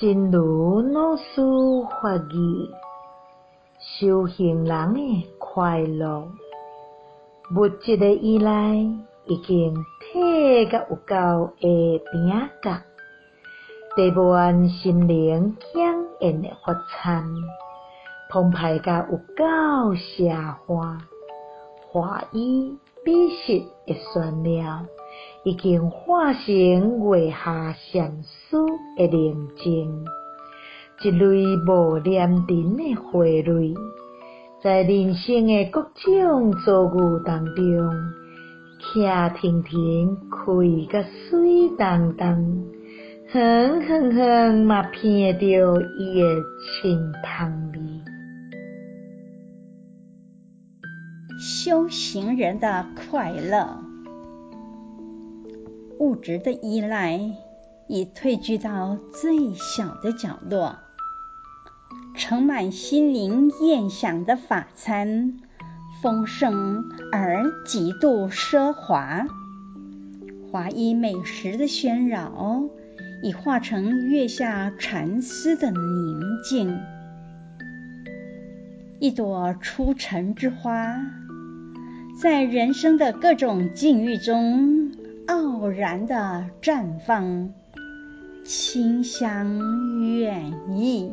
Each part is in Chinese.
真如老师法语，修行人的快乐，物质的依赖已经退到有够的边角，地缘心灵强硬的发颤，澎湃甲有够社会，华衣美食的炫耀，已经化成月下禅师的宁静，一泪无念停的花蕊，在人生的各种遭遇当中，徛停停，开甲水当当，远远远嘛闻得到伊的清香味。修行人的快乐。物质的依赖已退居到最小的角落，盛满心灵宴享的法餐，丰盛而极度奢华。华衣美食的喧扰，已化成月下禅思的宁静。一朵初尘之花，在人生的各种境遇中，傲然的绽放，清香远溢。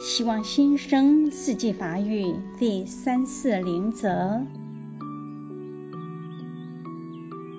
希望新生四季法语第三四零则。